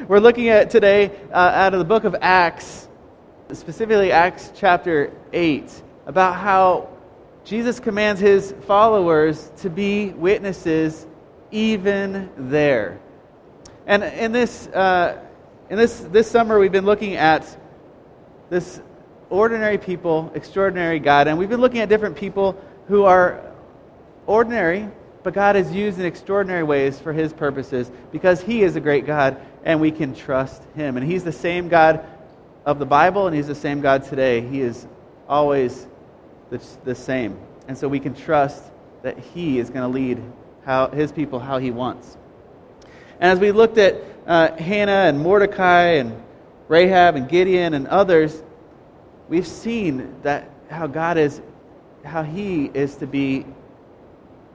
We're looking at today uh, out of the book of Acts, specifically Acts chapter 8, about how Jesus commands his followers to be witnesses even there. And in this, uh, in this, this summer, we've been looking at this ordinary people, extraordinary God. And we've been looking at different people who are ordinary, but God has used in extraordinary ways for his purposes because he is a great God and we can trust him. And he's the same God of the Bible and he's the same God today. He is always the, the same. And so we can trust that he is going to lead how, his people how he wants. And as we looked at uh, Hannah and Mordecai and Rahab and Gideon and others, we've seen that how God is, how He is to be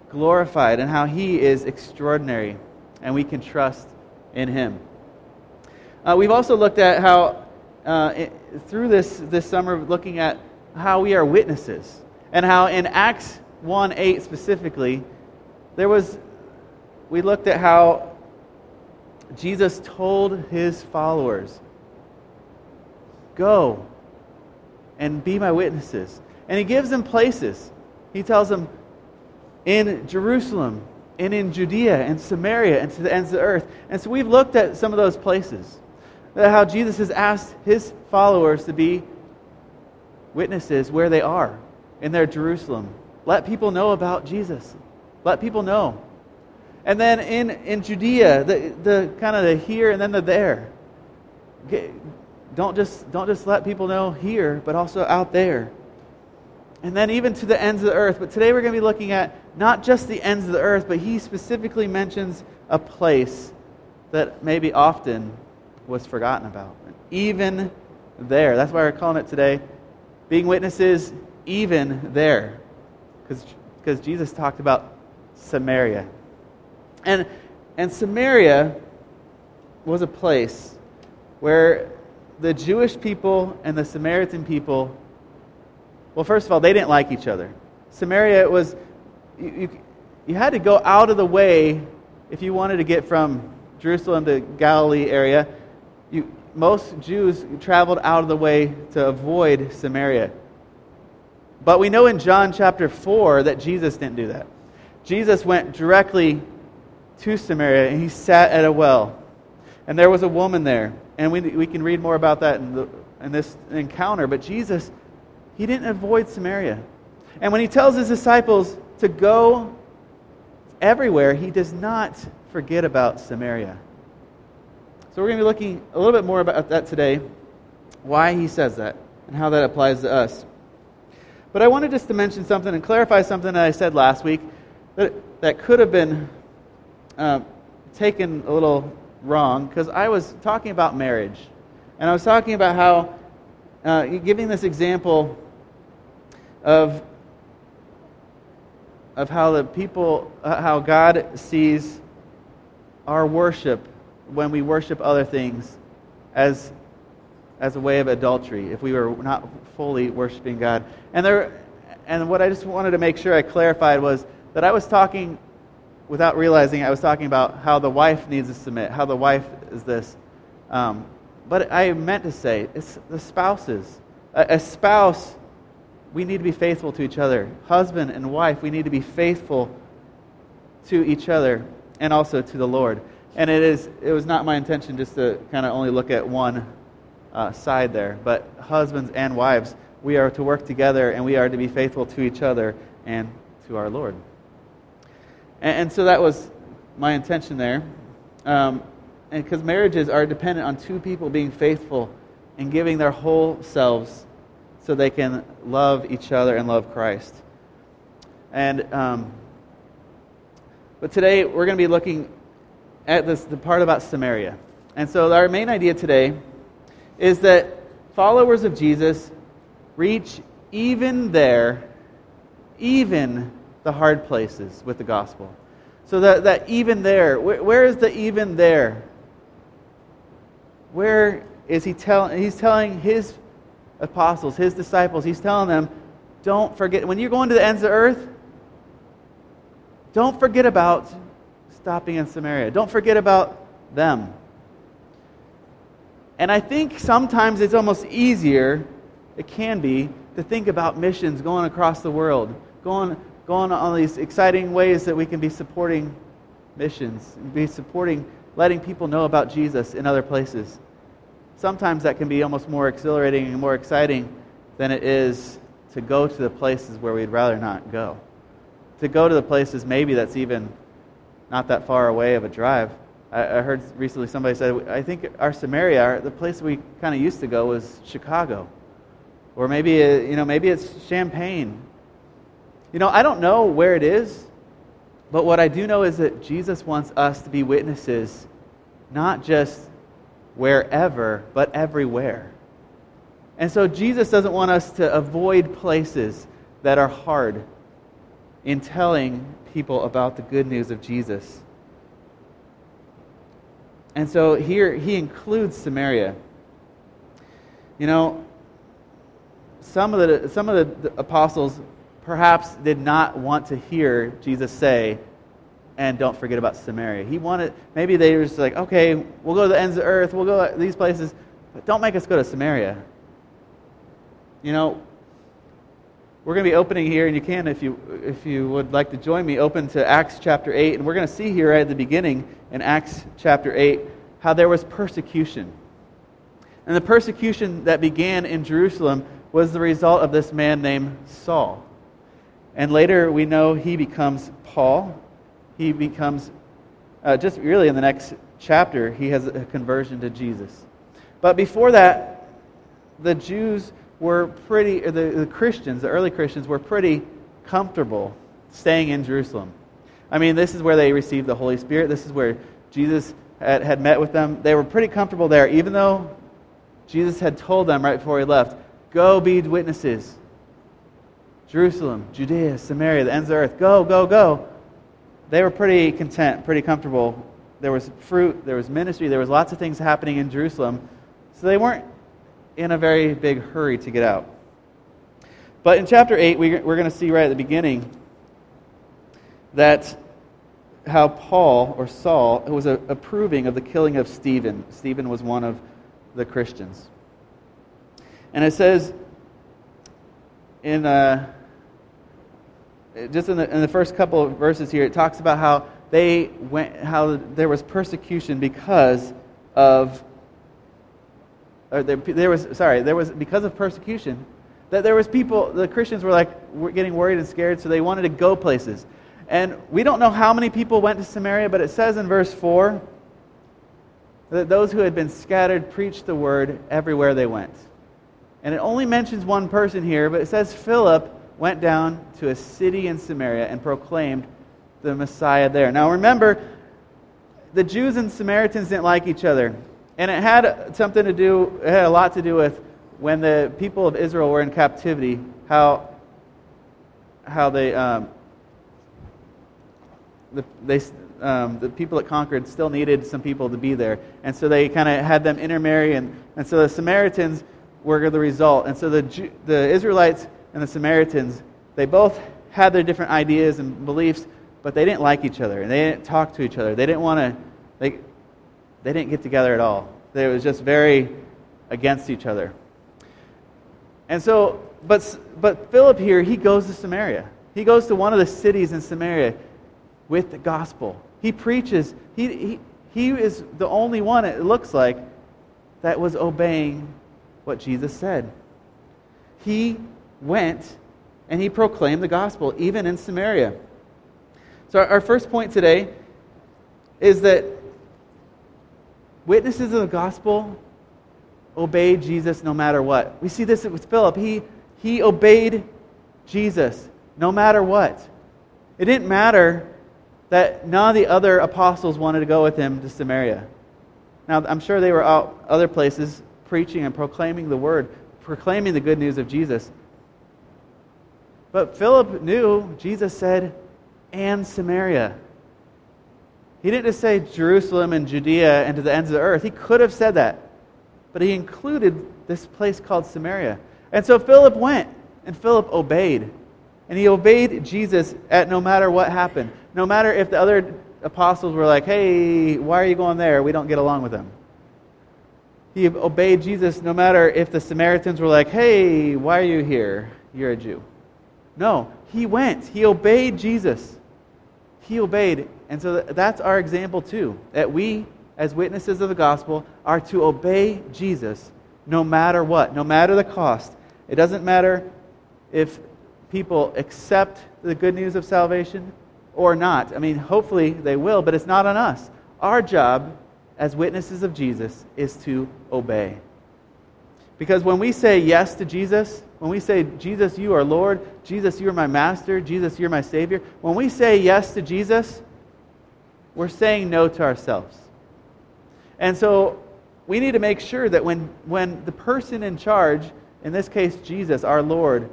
glorified and how He is extraordinary, and we can trust in Him. Uh, we've also looked at how, uh, it, through this, this summer, looking at how we are witnesses, and how in Acts 1 8 specifically, there was, we looked at how Jesus told his followers, Go and be my witnesses. And he gives them places. He tells them in Jerusalem, and in Judea, and Samaria, and to the ends of the earth. And so we've looked at some of those places. How Jesus has asked his followers to be witnesses where they are in their Jerusalem. Let people know about Jesus. Let people know. And then in, in Judea, the, the kind of the here and then the there don't just, don't just let people know here, but also out there. And then even to the ends of the earth. But today we're going to be looking at not just the ends of the earth, but he specifically mentions a place that maybe often was forgotten about. Even there. That's why we're calling it today being witnesses even there. Because Jesus talked about Samaria. And, and Samaria was a place where the Jewish people and the Samaritan people, well, first of all, they didn't like each other. Samaria was, you, you, you had to go out of the way if you wanted to get from Jerusalem to Galilee area. You, most Jews traveled out of the way to avoid Samaria. But we know in John chapter 4 that Jesus didn't do that. Jesus went directly to Samaria and he sat at a well. And there was a woman there. And we, we can read more about that in, the, in this encounter. But Jesus, he didn't avoid Samaria. And when he tells his disciples to go everywhere, he does not forget about Samaria. So we're going to be looking a little bit more about that today, why he says that, and how that applies to us. But I wanted just to mention something and clarify something that I said last week that, that could have been uh, taken a little wrong because I was talking about marriage. And I was talking about how, uh, giving this example of, of how the people, uh, how God sees our worship when we worship other things as, as a way of adultery, if we were not fully worshiping God. And, there, and what I just wanted to make sure I clarified was that I was talking without realizing, I was talking about how the wife needs to submit, how the wife is this. Um, but I meant to say, it's the spouses. A, a spouse, we need to be faithful to each other. Husband and wife, we need to be faithful to each other and also to the Lord. And it, is, it was not my intention just to kind of only look at one uh, side there, but husbands and wives, we are to work together and we are to be faithful to each other and to our Lord. And, and so that was my intention there. Um, because marriages are dependent on two people being faithful and giving their whole selves so they can love each other and love Christ. And um, but today we're going to be looking at this the part about Samaria. And so our main idea today is that followers of Jesus reach even there, even the hard places with the gospel. So that, that even there, where, where is the even there? Where is he telling? He's telling his apostles, his disciples, he's telling them, don't forget, when you're going to the ends of the earth, don't forget about stopping in Samaria. Don't forget about them. And I think sometimes it's almost easier, it can be, to think about missions going across the world, going, going on these exciting ways that we can be supporting missions, be supporting letting people know about Jesus in other places. Sometimes that can be almost more exhilarating and more exciting than it is to go to the places where we'd rather not go. To go to the places maybe that's even not that far away of a drive. I, I heard recently somebody said, I think our Samaria, the place we kind of used to go was Chicago. Or maybe, uh, you know, maybe it's Champaign. You know, I don't know where it is, but what I do know is that Jesus wants us to be witnesses, not just wherever, but everywhere. And so Jesus doesn't want us to avoid places that are hard in telling people about the good news of Jesus. And so here he includes Samaria. You know, some of the, some of the apostles perhaps did not want to hear Jesus say, and don't forget about Samaria. He wanted, maybe they were just like, okay, we'll go to the ends of the earth, we'll go to these places, but don't make us go to Samaria. You know, we're going to be opening here, and you can, if you, if you would like to join me, open to Acts chapter 8. And we're going to see here at the beginning in Acts chapter 8 how there was persecution. And the persecution that began in Jerusalem was the result of this man named Saul. And later we know he becomes Paul. He becomes, uh, just really in the next chapter, he has a conversion to Jesus. But before that, the Jews were pretty, uh, the, the Christians, the early Christians, were pretty comfortable staying in Jerusalem. I mean, this is where they received the Holy Spirit. This is where Jesus had, had met with them. They were pretty comfortable there, even though Jesus had told them right before he left, Go be witnesses. Jerusalem, Judea, Samaria, the ends of the earth. Go, go, go. They were pretty content, pretty comfortable. There was fruit, there was ministry, there was lots of things happening in Jerusalem. So they weren't in a very big hurry to get out. But in chapter 8, we're going to see right at the beginning that how Paul or Saul was approving of the killing of Stephen. Stephen was one of the Christians. And it says in uh, just in the, in the first couple of verses here, it talks about how they went, how there was persecution because of or there, there was sorry there was because of persecution that there was people the christians were like were getting worried and scared so they wanted to go places. And we don't know how many people went to samaria but it says in verse 4 that those who had been scattered preached the word everywhere they went. And it only mentions one person here but it says philip went down to a city in samaria and proclaimed the messiah there. Now remember the jews and samaritans didn't like each other and it had something to do, it had a lot to do with when the people of Israel were in captivity, how, how they, um, the, they, um, the people that conquered still needed some people to be there. And so they kind of had them intermarry, and, and so the Samaritans were the result. And so the, the Israelites and the Samaritans, they both had their different ideas and beliefs, but they didn't like each other, and they didn't talk to each other. They didn't want to, they, didn't get together at all. They was just very against each other. And so, but, but Philip here, he goes to Samaria. He goes to one of the cities in Samaria with the gospel. He preaches. He, he, he is the only one, it looks like, that was obeying what Jesus said. He went and he proclaimed the gospel, even in Samaria. So, our first point today is that Witnesses of the gospel obeyed Jesus no matter what. We see this with Philip. He, he obeyed Jesus no matter what. It didn't matter that none of the other apostles wanted to go with him to Samaria. Now, I'm sure they were out other places preaching and proclaiming the word, proclaiming the good news of Jesus. But Philip knew Jesus said, and Samaria. He didn't just say Jerusalem and Judea and to the ends of the earth. He could have said that. But he included this place called Samaria. And so Philip went, and Philip obeyed. And he obeyed Jesus at no matter what happened. No matter if the other apostles were like, hey, why are you going there? We don't get along with them. he obeyed Jesus no matter if the Samaritans were like, hey, why are you here? You're a Jew. No, he went. He obeyed Jesus. He obeyed. And so that's our example too. That we, as witnesses of the gospel, are to obey Jesus no matter what, no matter the cost. It doesn't matter if people accept the good news of salvation or not. I mean, hopefully they will, but it's not on us. Our job as witnesses of Jesus is to obey. Because when we say yes to Jesus, when we say, Jesus, you are Lord, Jesus, you are my master, Jesus, you're my Savior, when we say yes to Jesus, we're saying no to ourselves. And so we need to make sure that when, when the person in charge, in this case Jesus, our Lord,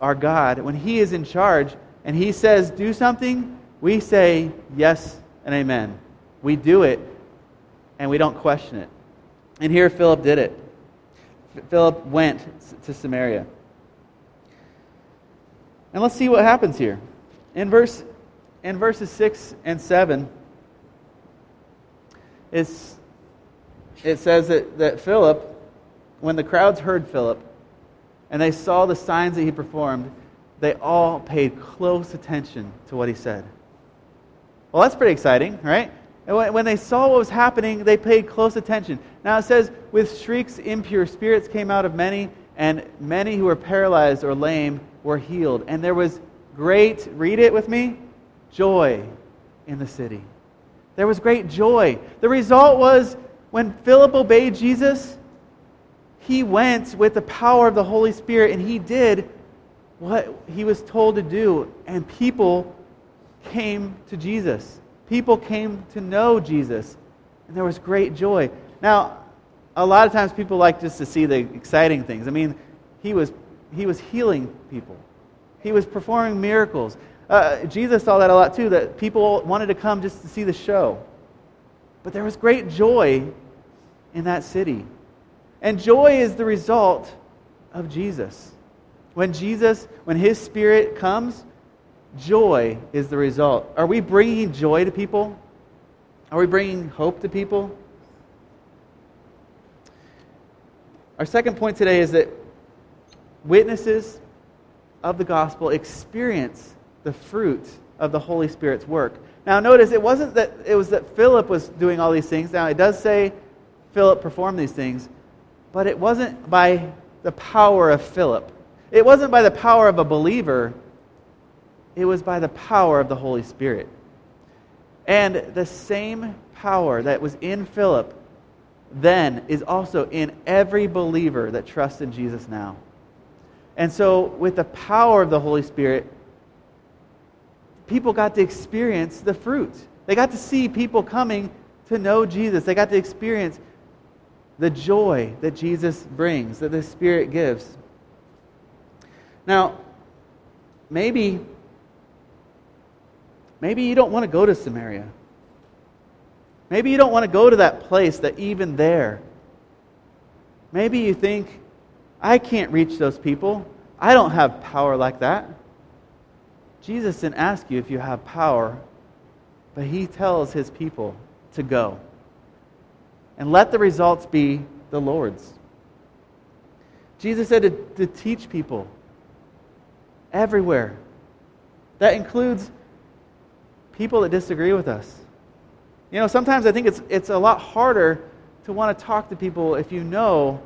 our God, when He is in charge and He says, do something, we say yes and amen. We do it and we don't question it. And here Philip did it. Philip went to Samaria. And let's see what happens here. In, verse, in verses 6 and 7, it's, it says that, that Philip, when the crowds heard Philip and they saw the signs that he performed, they all paid close attention to what he said. Well, that's pretty exciting, right? And when they saw what was happening, they paid close attention. Now it says, with shrieks, impure spirits came out of many, and many who were paralyzed or lame were healed. And there was great, read it with me, joy in the city. There was great joy. The result was when Philip obeyed Jesus, he went with the power of the Holy Spirit and he did what he was told to do. And people came to Jesus people came to know Jesus, and there was great joy. Now, a lot of times people like just to see the exciting things. I mean, he was, he was healing people, he was performing miracles. Uh, Jesus saw that a lot too, that people wanted to come just to see the show. But there was great joy in that city. And joy is the result of Jesus. When Jesus, when his spirit comes, Joy is the result. Are we bringing joy to people? Are we bringing hope to people? Our second point today is that witnesses of the gospel experience the fruit of the Holy Spirit's work. Now notice it wasn't that it was that Philip was doing all these things. Now it does say Philip performed these things, but it wasn't by the power of Philip. It wasn't by the power of a believer it was by the power of the Holy Spirit. And the same power that was in Philip then is also in every believer that trusts in Jesus now. And so, with the power of the Holy Spirit, people got to experience the fruit. They got to see people coming to know Jesus. They got to experience the joy that Jesus brings, that the Spirit gives. Now, maybe Maybe you don't want to go to Samaria. Maybe you don't want to go to that place that even there. Maybe you think, I can't reach those people. I don't have power like that. Jesus didn't ask you if you have power, but he tells his people to go. And let the results be the Lord's. Jesus said to, to teach people everywhere. That includes people that disagree with us. You know, sometimes I think it's, it's a lot harder to want to talk to people if you know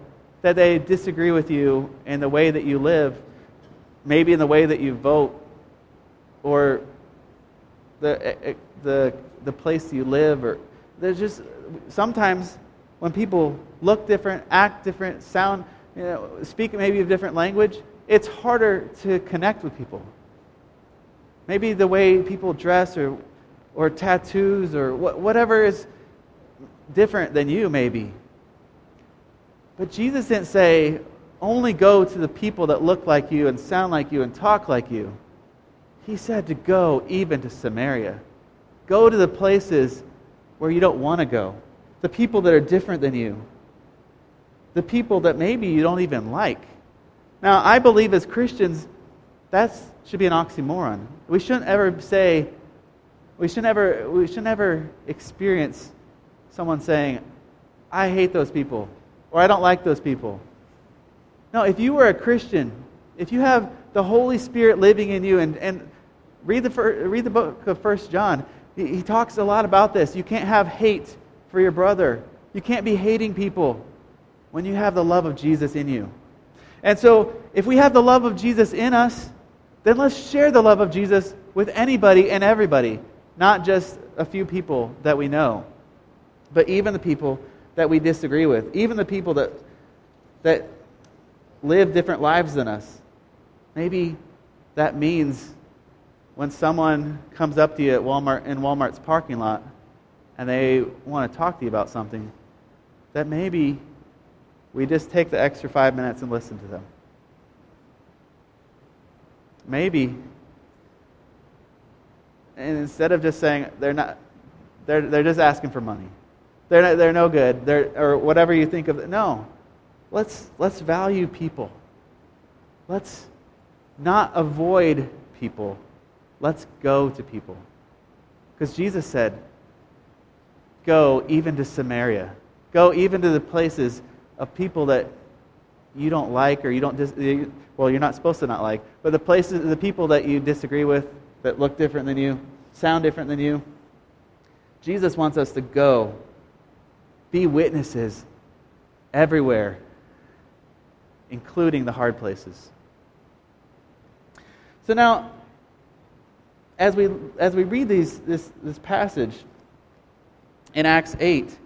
that they disagree with you in the way that you live, maybe in the way that you vote, or the, eh, eh, the, the place you live. Or there's just sometimes when people look different, act different, sound, you know, speak maybe a different language, it's harder to connect with people. Maybe the way people dress or, or tattoos or wh- whatever is different than you, maybe. But Jesus didn't say, only go to the people that look like you and sound like you and talk like you. He said to go even to Samaria. Go to the places where you don't want to go. The people that are different than you. The people that maybe you don't even like. Now, I believe as Christians, that should be an oxymoron. We shouldn't ever say, we shouldn't ever, we shouldn't ever experience someone saying, I hate those people. or I don't like those people. No, if you were a Christian, if you have the Holy Spirit living in you, and, and read, the, read the book of First John, he, he talks a lot about this. You can't have hate for your brother, you can't be hating people when you have the love of Jesus in you. And so, if we have the love of Jesus in us, then let's share the love of Jesus with anybody and everybody, not just a few people that we know, but even the people that we disagree with, even the people that, that live different lives than us. Maybe that means when someone comes up to you at Walmart in Walmart's parking lot and they want to talk to you about something, that maybe we just take the extra five minutes and listen to them. Maybe. And instead of just saying they're not they're, they're just asking for money. They're, not, they're no good. They're, or whatever you think of no. Let's let's value people. Let's not avoid people. Let's go to people. Because jesus said go even to samaria. Go even to the places of people that you don't like or you don't well you're not supposed to not like but the places the people that you disagree with that look different than you, sound different than you. Jesus wants us to go, be witnesses everywhere, including the hard places. So now, as we, as we read these, this, this passage in Acts 8,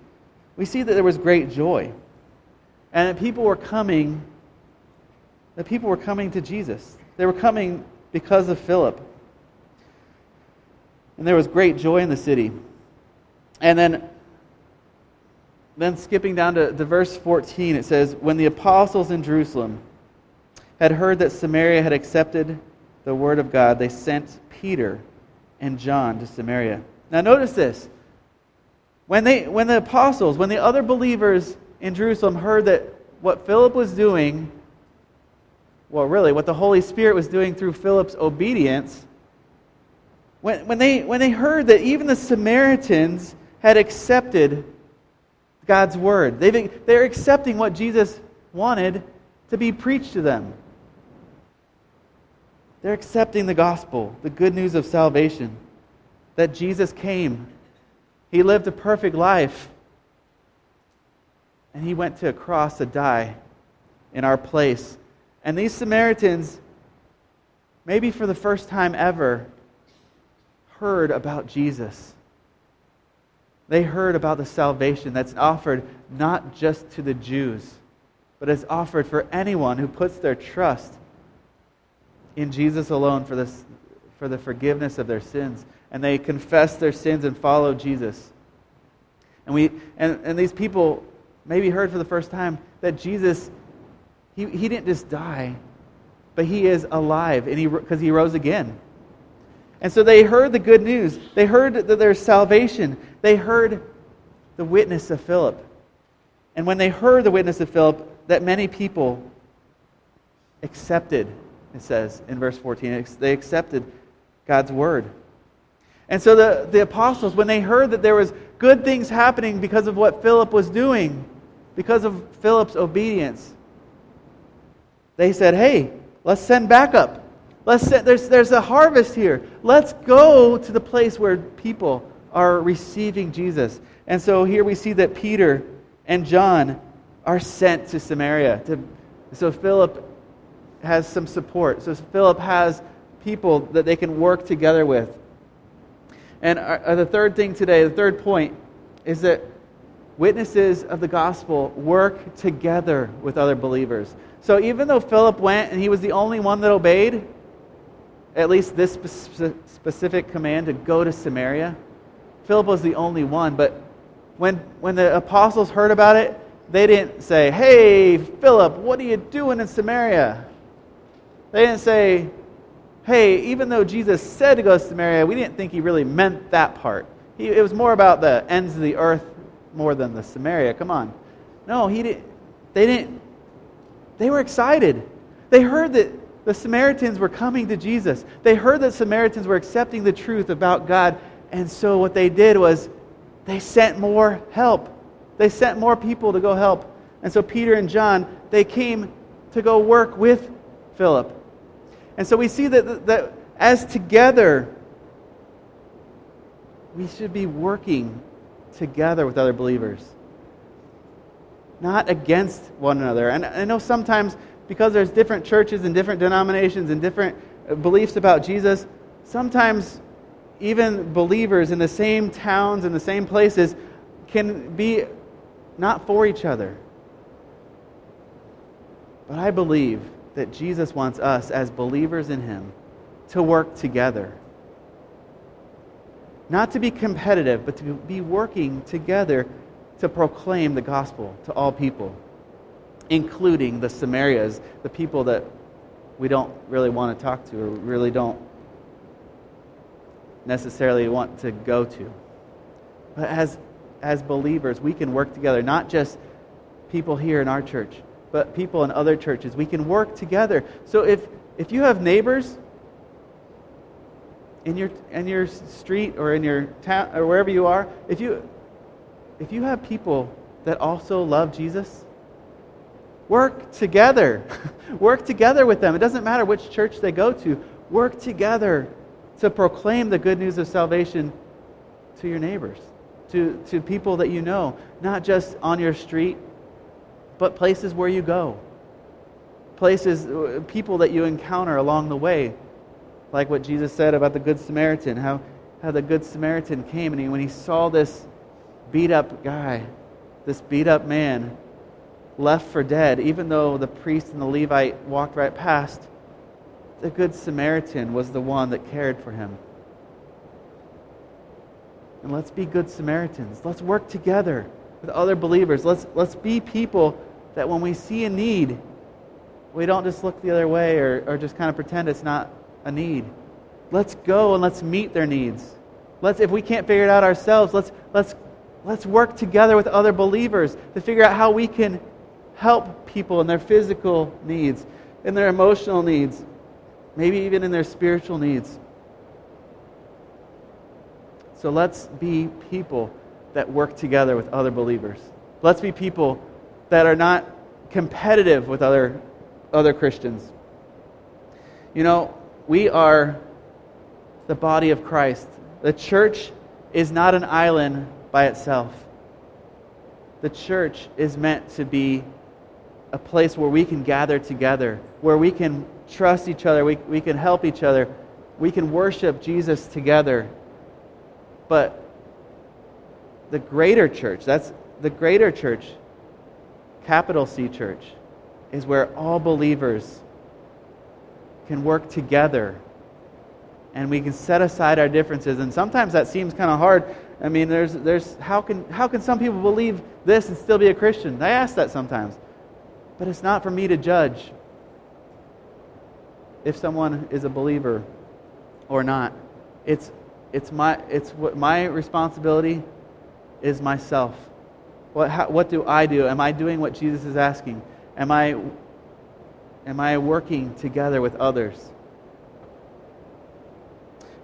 we see that there was great joy. And that people were coming, that people were coming to Jesus. They were coming because of Philip. And there was great joy in the city. And then, then skipping down to, to verse 14, it says, When the apostles in Jerusalem had heard that Samaria had accepted the word of God, they sent Peter and John to Samaria. Now, notice this. When, they, when the apostles, when the other believers in Jerusalem heard that what Philip was doing, well, really, what the Holy Spirit was doing through Philip's obedience, when, when, they, when they heard that even the Samaritans had accepted God's word, they they're accepting what Jesus wanted to be preached to them. They're accepting the gospel, the good news of salvation, that Jesus came. He lived a perfect life, and he went to a cross to die in our place. And these Samaritans, maybe for the first time ever, heard about Jesus. They heard about the salvation that's offered not just to the Jews, but is offered for anyone who puts their trust in Jesus alone for, this, for the forgiveness of their sins. And they confess their sins and follow Jesus. And, we, and, and these people maybe heard for the first time that Jesus, he, he didn't just die, but he is alive and he, because he rose again. And so they heard the good news. They heard that there's salvation. They heard the witness of Philip. And when they heard the witness of Philip, that many people accepted, it says in verse 14, they accepted God's word. And so the, the apostles, when they heard that there was good things happening because of what Philip was doing, because of Philip's obedience, they said, hey, let's send backup. Let's set, there's, there's a harvest here. Let's go to the place where people are receiving Jesus. And so here we see that Peter and John are sent to Samaria. To, so Philip has some support. So Philip has people that they can work together with. And our, uh, the third thing today, the third point, is that witnesses of the gospel work together with other believers. So even though Philip went and he was the only one that obeyed, at least this specific command to go to Samaria. Philip was the only one, but when, when the apostles heard about it, they didn't say, Hey, Philip, what are you doing in Samaria? They didn't say, Hey, even though Jesus said to go to Samaria, we didn't think he really meant that part. He, it was more about the ends of the earth more than the Samaria. Come on. No, he didn't. They didn't. They were excited. They heard that the Samaritans were coming to Jesus. They heard that Samaritans were accepting the truth about God. And so what they did was they sent more help. They sent more people to go help And so Peter and John, they came to go work with Philip. And so we see that, that as together, we should be working together with other believers, not against one another. And I know sometimes because there's different churches and different denominations and different uh, beliefs about Jesus, sometimes even believers in the same towns and the same places can be not for each other. But I believe that Jesus wants us as believers in Him to work together. Not to be competitive, but to be working together to proclaim the gospel to all people, including the Samarias, the people that we don't really want to talk to or really don't necessarily want to go to. But as, as believers, we can work together, not just people here in our church, but people in other churches. We can work together. So if, if you have neighbors in your, in your street or in your town or wherever you are, if you, if you have people that also love Jesus, work together. work together with them. It doesn't matter which church they go to. Work together to proclaim the good news of salvation to your neighbors, to, to people that you know, not just on your street, but places where you go. Places, uh, people that you encounter along the way. Like what Jesus said about the Good Samaritan, how, how the Good Samaritan came and he, when he saw this beat up guy, this beat up man, left for dead, even though the priest and the Levite walked right past, the Good Samaritan was the one that cared for him. And let's be good Samaritans. Let's work together with other believers. Let's, let's be people that when we see a need, we don't just look the other way or, or just kind of pretend it's not a need. Let's go and let's meet their needs. Let's, if we can't figure it out ourselves, let's, let's, let's work together with other believers to figure out how we can help people in their physical needs, in their emotional needs, maybe even in their spiritual needs. So let's be people that work together with other believers. Let's be people that are not competitive with other, other Christians. You know, we are the body of Christ. The church is not an island by itself. The church is meant to be a place where we can gather together, where we can trust each other, we, we can help each other, we can worship Jesus together. But the greater church, that's the greater church, capital C church, is where all believers can work together and we can set aside our differences. And sometimes that seems kind of hard. I mean, there's, there's, how, can, how can some people believe this and still be a Christian? I ask that sometimes. But it's not for me to judge if someone is a believer or not. It's, it's, my, it's what my responsibility is myself. What, how, what do I do? Am I doing what Jesus is asking? Am I, am I working together with others?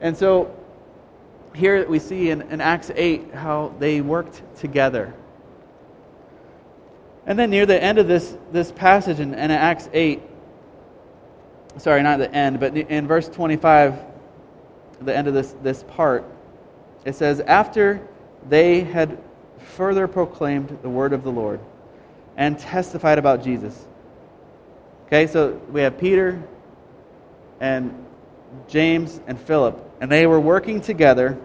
And so here we see in, in Acts 8 how they worked together. And then near the end of this, this passage in, in Acts 8, sorry, not the end, but in verse 25, the end of this, this part, it says, After they had further proclaimed the word of the Lord and testified about Jesus. Okay, so we have Peter and James and Philip, and they were working together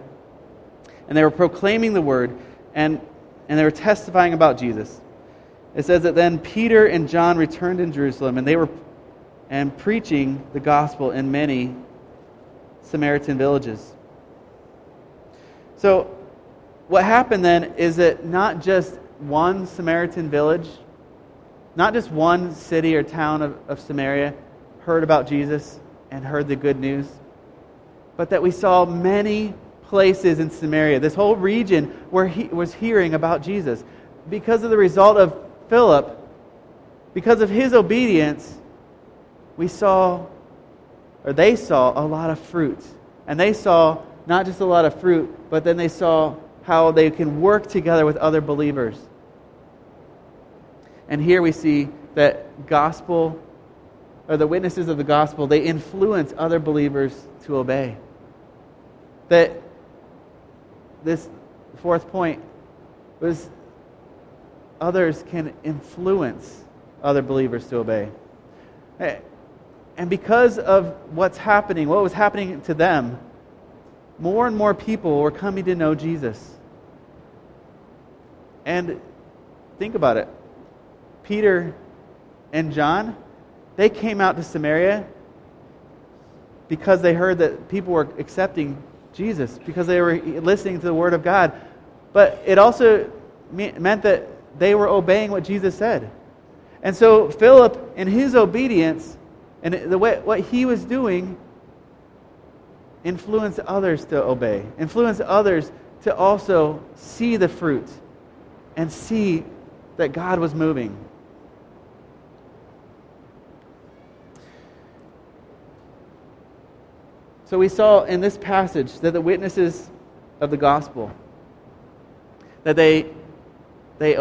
and they were proclaiming the word and, and they were testifying about Jesus. It says that then Peter and John returned in Jerusalem and they were and preaching the gospel in many Samaritan villages. So, what happened then is that not just one Samaritan village, not just one city or town of, of Samaria heard about Jesus and heard the good news, but that we saw many places in Samaria, this whole region where he was hearing about Jesus. Because of the result of Philip, because of his obedience, we saw, or they saw, a lot of fruit. And they saw not just a lot of fruit, but then they saw how they can work together with other believers. And here we see that gospel, or the witnesses of the gospel, they influence other believers to obey. That this fourth point was others can influence other believers to obey. Eh, and because of what's happening, what was happening to them, more and more people were coming to know Jesus. And think about it. Peter and John, they came out to Samaria because they heard that people were accepting Jesus, because they were listening to the Word of God. But it also meant that they were obeying what Jesus said. And so Philip, in his obedience, and the way, what he was doing, influenced others to obey, influenced others to also see the fruit and see that God was moving. So we saw in this passage that the witnesses of the gospel that they they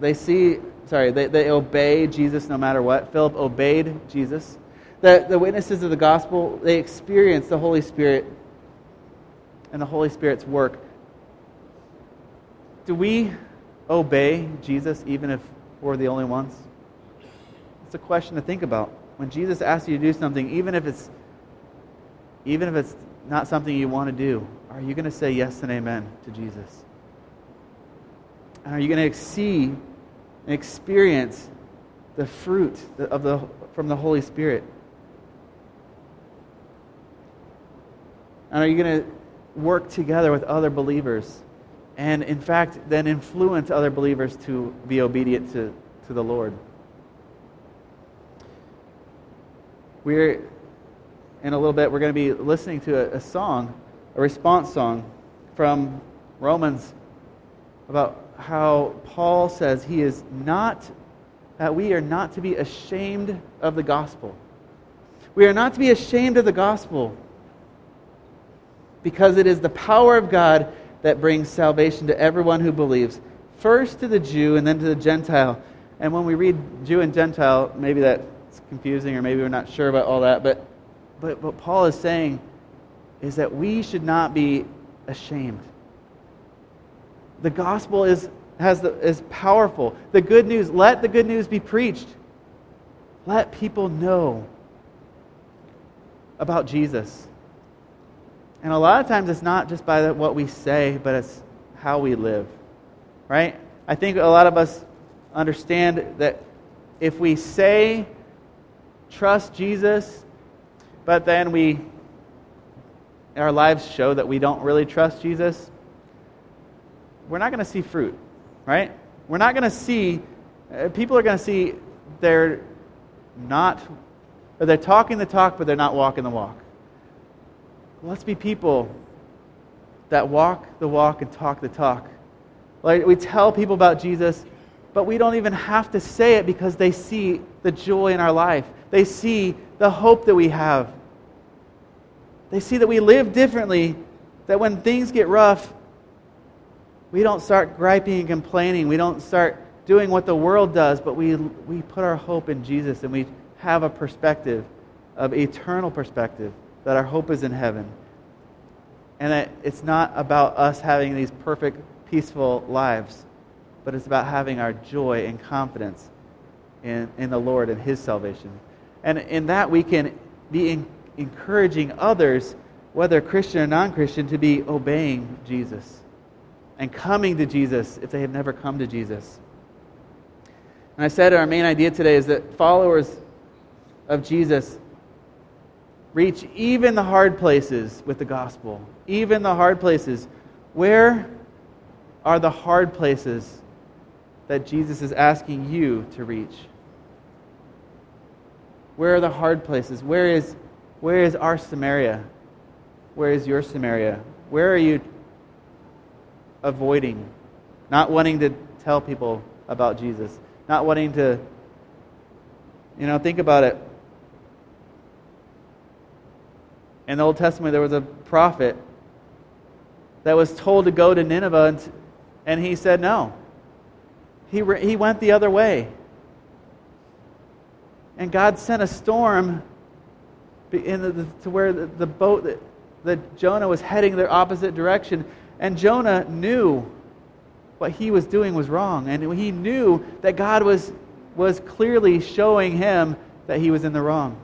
they see sorry they, they obey Jesus no matter what. Philip obeyed Jesus. That the witnesses of the gospel they experience the Holy Spirit and the Holy Spirit's work. Do we obey Jesus even if we're the only ones? It's a question to think about. When Jesus asks you to do something, even if it's even if it's not something you want to do, are you going to say yes and amen to Jesus? And are you going to see and experience the fruit of the, from the Holy Spirit? And are you going to work together with other believers and, in fact, then influence other believers to be obedient to, to the Lord? We're in a little bit, we're going to be listening to a, a song, a response song from Romans about how Paul says he is not, that we are not to be ashamed of the gospel. We are not to be ashamed of the gospel because it is the power of God that brings salvation to everyone who believes, first to the Jew and then to the Gentile. And when we read Jew and Gentile, maybe that's confusing or maybe we're not sure about all that, but but what Paul is saying is that we should not be ashamed. The gospel is, has the, is powerful. The good news, let the good news be preached. Let people know about Jesus. And a lot of times it's not just by what we say, but it's how we live. Right? I think a lot of us understand that if we say, trust Jesus, but then we, our lives show that we don't really trust Jesus, we're not going to see fruit, right? We're not going to see, uh, people are going to see they're not, or they're talking the talk, but they're not walking the walk. Let's be people that walk the walk and talk the talk. Like we tell people about Jesus, but we don't even have to say it because they see the joy in our life. They see the hope that we have. They see that we live differently, that when things get rough, we don't start griping and complaining. We don't start doing what the world does, but we, we put our hope in Jesus and we have a perspective of eternal perspective that our hope is in heaven. And that it's not about us having these perfect, peaceful lives, but it's about having our joy and confidence in, in the Lord and His salvation. And in that, we can be in, encouraging others, whether Christian or non Christian, to be obeying Jesus and coming to Jesus if they have never come to Jesus. And I said our main idea today is that followers of Jesus reach even the hard places with the gospel. Even the hard places. Where are the hard places that Jesus is asking you to reach? Where are the hard places? Where is, where is our Samaria? Where is your Samaria? Where are you avoiding? Not wanting to tell people about Jesus. Not wanting to, you know, think about it. In the Old Testament, there was a prophet that was told to go to Nineveh, and, and he said no. he, he went the other way. And God sent a storm the, to where the, the boat that, that Jonah was heading the opposite direction. And Jonah knew what he was doing was wrong. And he knew that God was, was clearly showing him that he was in the wrong.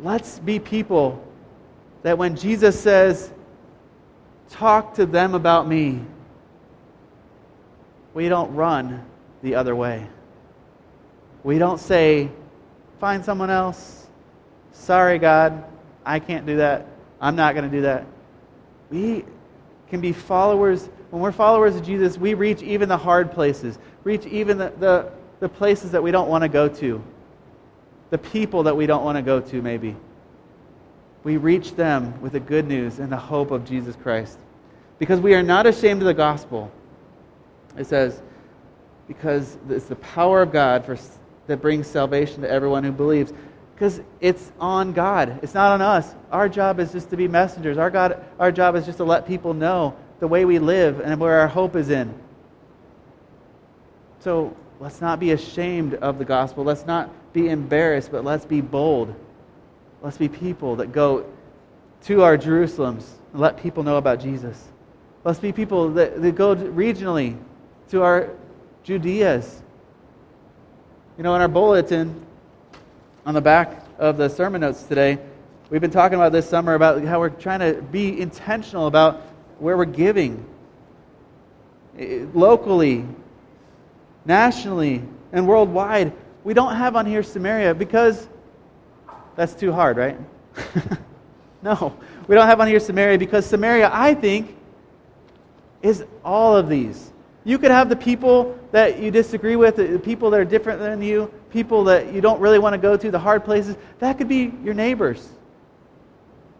Let's be people that when Jesus says, Talk to them about me, we don't run the other way. We don't say, Find someone else. Sorry, God, I can't do that. I'm not going to do that. We can be followers. When we're followers of Jesus, we reach even the hard places, reach even the, the, the places that we don't want to go to, the people that we don't want to go to, maybe we reach them with the good news and the hope of Jesus Christ. Because we are not ashamed of the gospel. It says, because it's the power of God for, that brings salvation to everyone who believes. Because it's on God. It's not on us. Our job is just to be messengers. Our, God, our job is just to let people know the way we live and where our hope is in. So let's not be ashamed of the gospel. Let's not be embarrassed, but let's be bold. Let's be people that go to our Jerusalems and let people know about Jesus. Let's be people that, that go regionally to our Judeas. You know, in our bulletin on the back of the sermon notes today, we've been talking about this summer about how we're trying to be intentional about where we're giving eh, locally, nationally, and worldwide. We don't have on here Samaria because that's too hard, right? no. We don't have on here Samaria because Samaria, I think, is all of these. You could have the people that you disagree with, the people that are different than you, people that you don't really want to go to, the hard places. That could be your neighbors.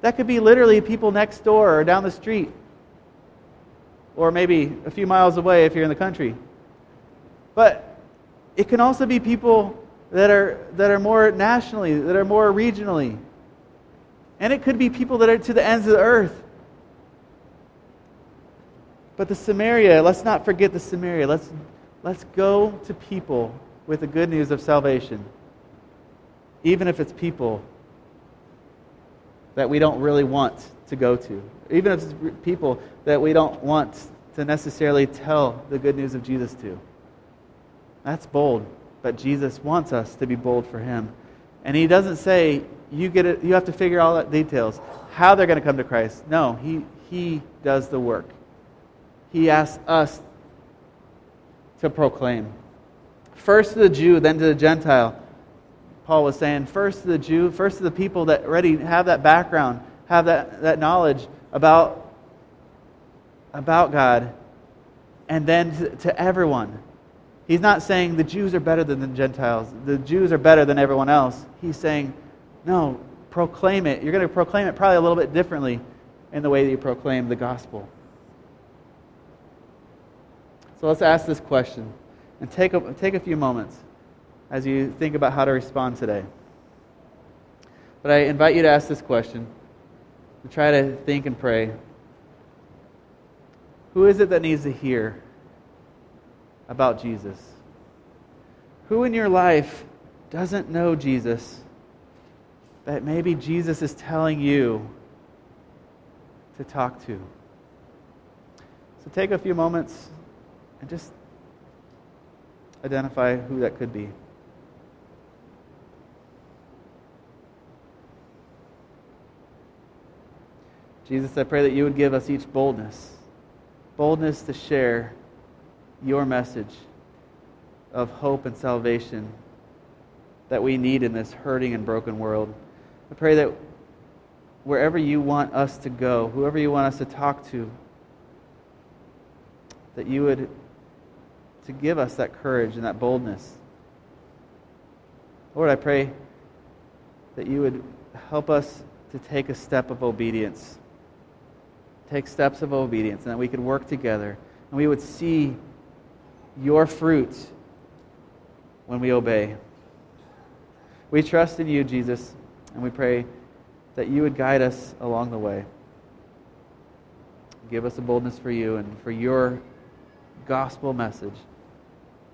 That could be literally people next door or down the street. Or maybe a few miles away if you're in the country. But it can also be people that are, that are more nationally, that are more regionally. And it could be people that are to the ends of the earth. But the Samaria, let's not forget the Samaria. Let's, let's go to people with the good news of salvation. Even if it's people that we don't really want to go to. Even if it's people that we don't want to necessarily tell the good news of Jesus to. That's bold. But Jesus wants us to be bold for him. And he doesn't say, you, get it, you have to figure all the details, how they're going to come to Christ. No, he, he does the work. He asks us to proclaim. First to the Jew, then to the Gentile. Paul was saying, first to the Jew, first to the people that already have that background, have that, that knowledge about, about God, and then to, to everyone. He's not saying the Jews are better than the Gentiles, the Jews are better than everyone else. He's saying, no, proclaim it. You're going to proclaim it probably a little bit differently in the way that you proclaim the gospel. So let's ask this question and take a, take a few moments as you think about how to respond today. But I invite you to ask this question and try to think and pray. Who is it that needs to hear about Jesus? Who in your life doesn't know Jesus that maybe Jesus is telling you to talk to? So take a few moments and just identify who that could be. Jesus, I pray that you would give us each boldness boldness to share your message of hope and salvation that we need in this hurting and broken world. I pray that wherever you want us to go, whoever you want us to talk to, that you would to give us that courage and that boldness. Lord, I pray that you would help us to take a step of obedience. Take steps of obedience, and that we could work together, and we would see your fruit when we obey. We trust in you, Jesus, and we pray that you would guide us along the way. Give us a boldness for you and for your gospel message.